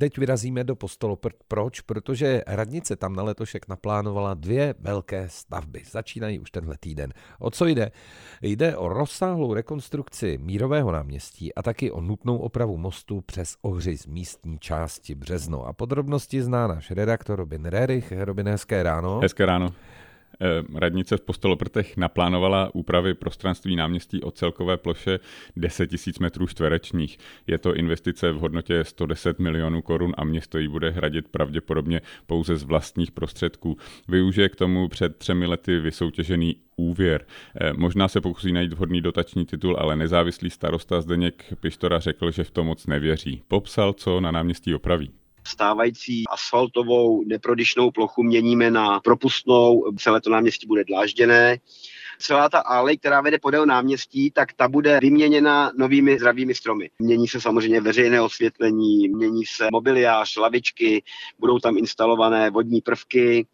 teď vyrazíme do Postoloprt. Proč? Protože radnice tam na letošek naplánovala dvě velké stavby. Začínají už tenhle týden. O co jde? Jde o rozsáhlou rekonstrukci Mírového náměstí a taky o nutnou opravu mostu přes Ohři z místní části Březno. A podrobnosti zná náš redaktor Robin Rerich. Robin, hezké ráno. Hezké ráno. Eh, radnice v Postoloprtech naplánovala úpravy prostranství náměstí o celkové ploše 10 000 metrů čtverečních. Je to investice v hodnotě 110 milionů korun a město ji bude hradit pravděpodobně pouze z vlastních prostředků. Využije k tomu před třemi lety vysoutěžený úvěr. Eh, možná se pokusí najít vhodný dotační titul, ale nezávislý starosta Zdeněk Pištora řekl, že v to moc nevěří. Popsal, co na náměstí opraví stávající asfaltovou neprodyšnou plochu měníme na propustnou, celé to náměstí bude dlážděné celá ta alej, která vede podél náměstí, tak ta bude vyměněna novými zdravými stromy. Mění se samozřejmě veřejné osvětlení, mění se mobiliář, lavičky, budou tam instalované vodní prvky,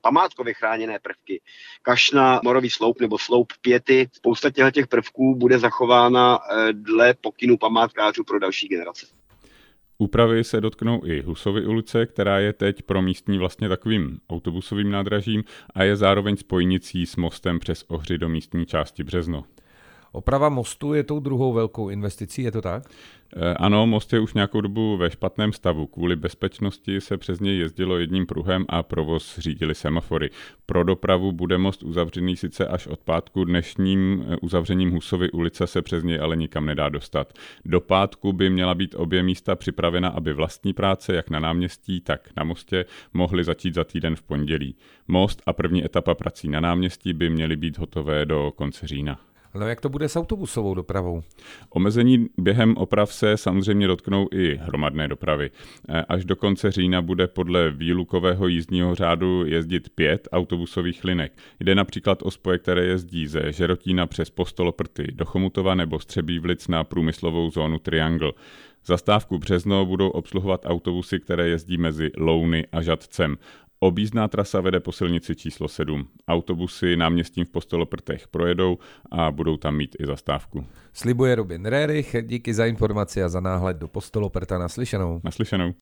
památkově chráněné prvky. Kašna, morový sloup nebo sloup pěty. Spousta těch prvků bude zachována eh, dle pokynu památkářů pro další generace. Úpravy se dotknou i Husovy ulice, která je teď pro místní vlastně takovým autobusovým nádražím a je zároveň spojnicí s mostem přes Ohři do místní části Březno. Oprava mostu je tou druhou velkou investicí, je to tak? Eh, ano, most je už nějakou dobu ve špatném stavu. Kvůli bezpečnosti se přes něj jezdilo jedním pruhem a provoz řídili semafory. Pro dopravu bude most uzavřený sice až od pátku. Dnešním eh, uzavřením Husovy ulice se přes něj ale nikam nedá dostat. Do pátku by měla být obě místa připravena, aby vlastní práce jak na náměstí, tak na mostě mohly začít za týden v pondělí. Most a první etapa prací na náměstí by měly být hotové do konce října. No jak to bude s autobusovou dopravou? Omezení během oprav se samozřejmě dotknou i hromadné dopravy. E, až do konce října bude podle výlukového jízdního řádu jezdit pět autobusových linek. Jde například o spoje, které jezdí ze Žerotína přes Postoloprty do Chomutova nebo Střebívlic na průmyslovou zónu Triangle. Zastávku Březno budou obsluhovat autobusy, které jezdí mezi Louny a Žadcem. Objízdná trasa vede po silnici číslo 7. Autobusy náměstím v Postoloprtech projedou a budou tam mít i zastávku. Slibuje Robin Rerich, díky za informaci a za náhled do Postoloprta naslyšenou. Naslyšenou.